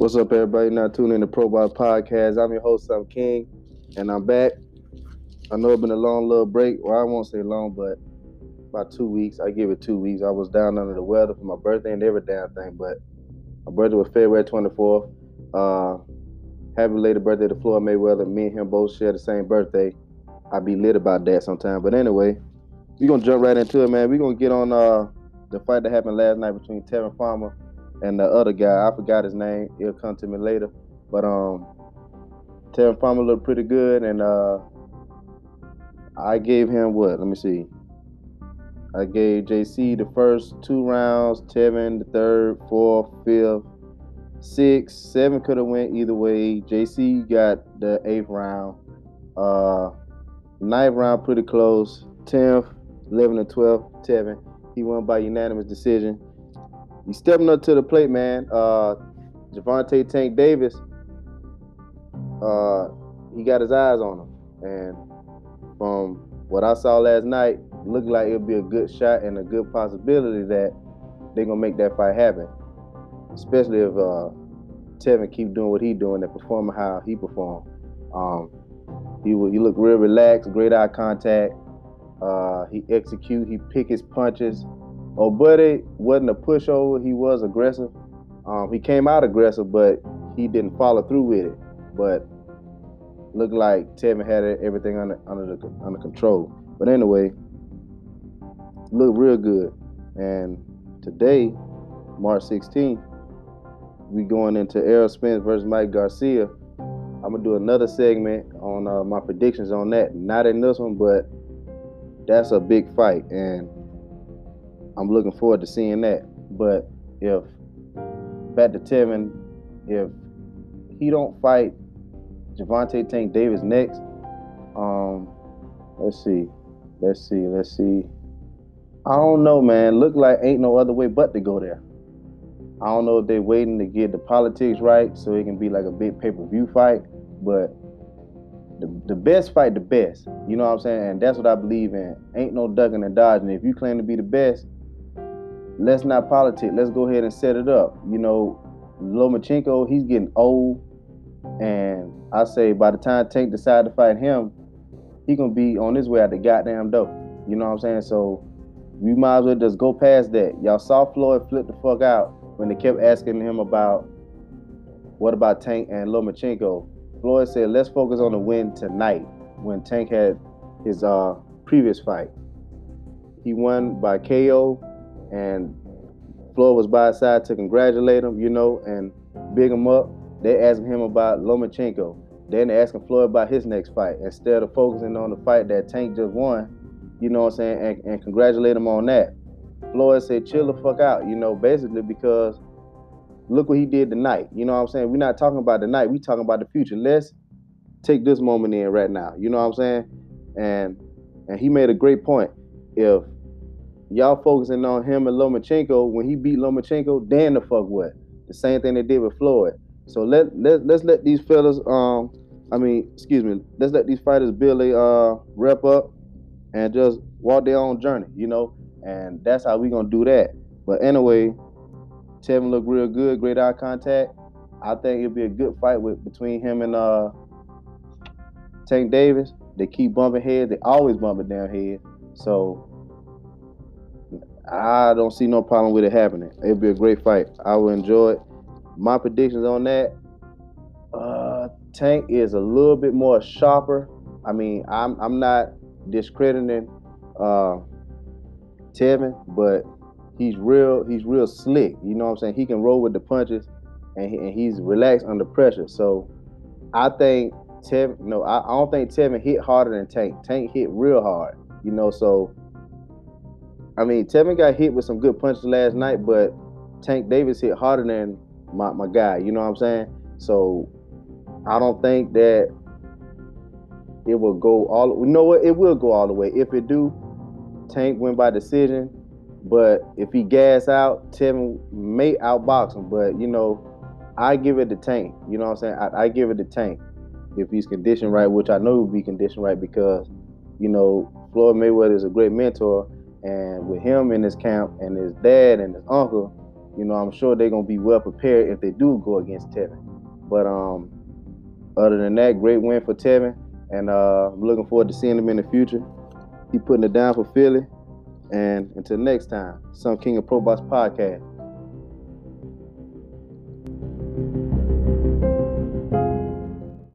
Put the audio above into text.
What's up, everybody? Now tuning in to Pro Box Podcast. I'm your host, Sam King, and I'm back. I know it's been a long little break. Well, I won't say long, but about two weeks. I give it two weeks. I was down under the weather for my birthday and every damn thing, but my birthday was February 24th. Uh, happy belated birthday to Floyd Mayweather. Me and him both share the same birthday. I be lit about that sometime. But anyway, we're gonna jump right into it, man. We're gonna get on uh, the fight that happened last night between Tevin Farmer and the other guy, I forgot his name. He'll come to me later. But um, Tevin Farmer looked pretty good, and uh, I gave him what? Let me see. I gave JC the first two rounds, Tevin the third, fourth, fifth, six, seven could have went either way. JC got the eighth round. Uh, ninth round pretty close. Tenth, eleven and twelve, Tevin. He won by unanimous decision. He's stepping up to the plate, man. Uh, Gervonta Tank Davis, uh, he got his eyes on him, and from what I saw last night, looked like it'll be a good shot and a good possibility that they're gonna make that fight happen. Especially if uh, Tevin keep doing what he doing and performing how he performed. Um, he he look real relaxed, great eye contact. Uh, he execute, he pick his punches. Oh, buddy wasn't a pushover. He was aggressive. Um, he came out aggressive, but he didn't follow through with it. But looked like Tevin had everything under under the, under control. But anyway, looked real good. And today, March 16th, we going into Errol Spence versus Mike Garcia. I'm gonna do another segment on uh, my predictions on that. Not in this one, but that's a big fight, and I'm looking forward to seeing that. But if back to Tevin, if he don't fight Gervonta Tank Davis next, um, let's see, let's see, let's see. I don't know, man. Look like ain't no other way but to go there. I don't know if they're waiting to get the politics right so it can be like a big pay per view fight, but the, the best fight the best. You know what I'm saying? And that's what I believe in. Ain't no ducking and dodging. If you claim to be the best, let's not politic. Let's go ahead and set it up. You know, Lomachenko, he's getting old, and I say by the time Tank decide to fight him, he gonna be on his way out the goddamn door. You know what I'm saying? So we might as well just go past that. Y'all saw Floyd flip the fuck out when they kept asking him about what about Tank and Lomachenko. Floyd said, let's focus on the win tonight when Tank had his uh, previous fight. He won by KO and Floyd was by his side to congratulate him, you know, and big him up. They asking him about Lomachenko. Then they asking Floyd about his next fight instead of focusing on the fight that Tank just won. You know what I'm saying, and, and congratulate him on that. Floyd said, "Chill the fuck out," you know, basically because look what he did tonight. You know what I'm saying? We're not talking about tonight. We talking about the future. Let's take this moment in right now. You know what I'm saying? And and he made a great point. If y'all focusing on him and Lomachenko when he beat Lomachenko, then the fuck what? The same thing they did with Floyd. So let let let's let these fellas um I mean, excuse me, let's let these fighters build a uh rep up and just walk their own journey, you know? And that's how we gonna do that. But anyway, Tevin looked real good, great eye contact. I think it'll be a good fight with between him and uh Tank Davis. They keep bumping heads, they always bumping down heads. So I don't see no problem with it happening. It'll be a great fight. I will enjoy it. My predictions on that. Uh, Tank is a little bit more sharper. I mean, I'm I'm not discrediting uh, Tevin, but he's real. He's real slick. You know what I'm saying? He can roll with the punches, and, he, and he's relaxed under pressure. So I think Tevin. No, I, I don't think Tevin hit harder than Tank. Tank hit real hard. You know, so I mean, Tevin got hit with some good punches last night, but Tank Davis hit harder than my, my guy. You know what I'm saying? So I don't think that it will go all. You know what? It will go all the way. If it do, Tank win by decision. But if he gas out, Tevin may outbox him. But you know, I give it to Tank. You know what I'm saying? I, I give it to Tank if he's conditioned right, which I know he'll be conditioned right because you know Floyd Mayweather is a great mentor and with him in his camp and his dad and his uncle, you know, I'm sure they're gonna be well prepared if they do go against Tevin. But um, other than that, great win for Tevin, and uh, I'm looking forward to seeing him in the future. He putting it down for Philly. And until next time, Sam King of Pro Box Podcast.